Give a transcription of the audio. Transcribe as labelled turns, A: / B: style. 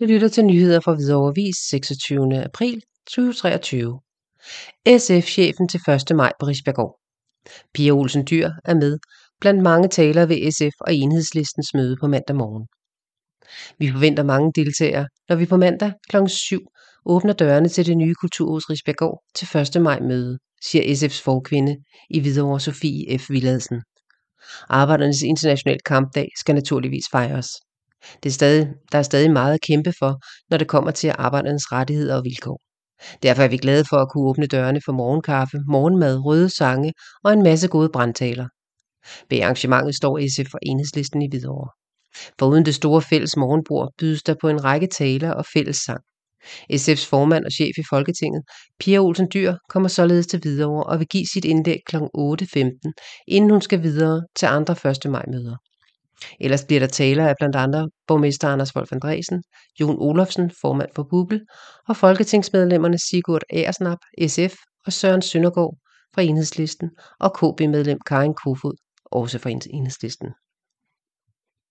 A: Du lytter til nyheder fra Hvidovre Vis 26. april 2023. SF-chefen til 1. maj på Risbjergård. Pia Olsen Dyr er med blandt mange talere ved SF og enhedslistens møde på mandag morgen. Vi forventer mange deltagere, når vi på mandag kl. 7 åbner dørene til det nye kulturhus Risbjergård til 1. maj møde, siger SF's forkvinde i Hvidovre Sofie F. Villadsen. Arbejdernes internationale kampdag skal naturligvis fejres. Det er stadig, der er stadig meget at kæmpe for, når det kommer til arbejdernes rettigheder og vilkår. Derfor er vi glade for at kunne åbne dørene for morgenkaffe, morgenmad, røde sange og en masse gode brandtaler. Ved arrangementet står SF for enhedslisten i Hvidovre. For uden det store fælles morgenbord bydes der på en række taler og fælles sang. SF's formand og chef i Folketinget, Pia Olsen Dyr, kommer således til Hvidovre og vil give sit indlæg kl. 8.15, inden hun skal videre til andre 1. maj møder. Ellers bliver der taler af blandt andre borgmester Anders Wolf Andresen, Jon Olofsen, formand for Bubel, og folketingsmedlemmerne Sigurd Aersnap, SF, og Søren Søndergaard fra Enhedslisten, og KB-medlem Karin Kofod, også fra Enhedslisten.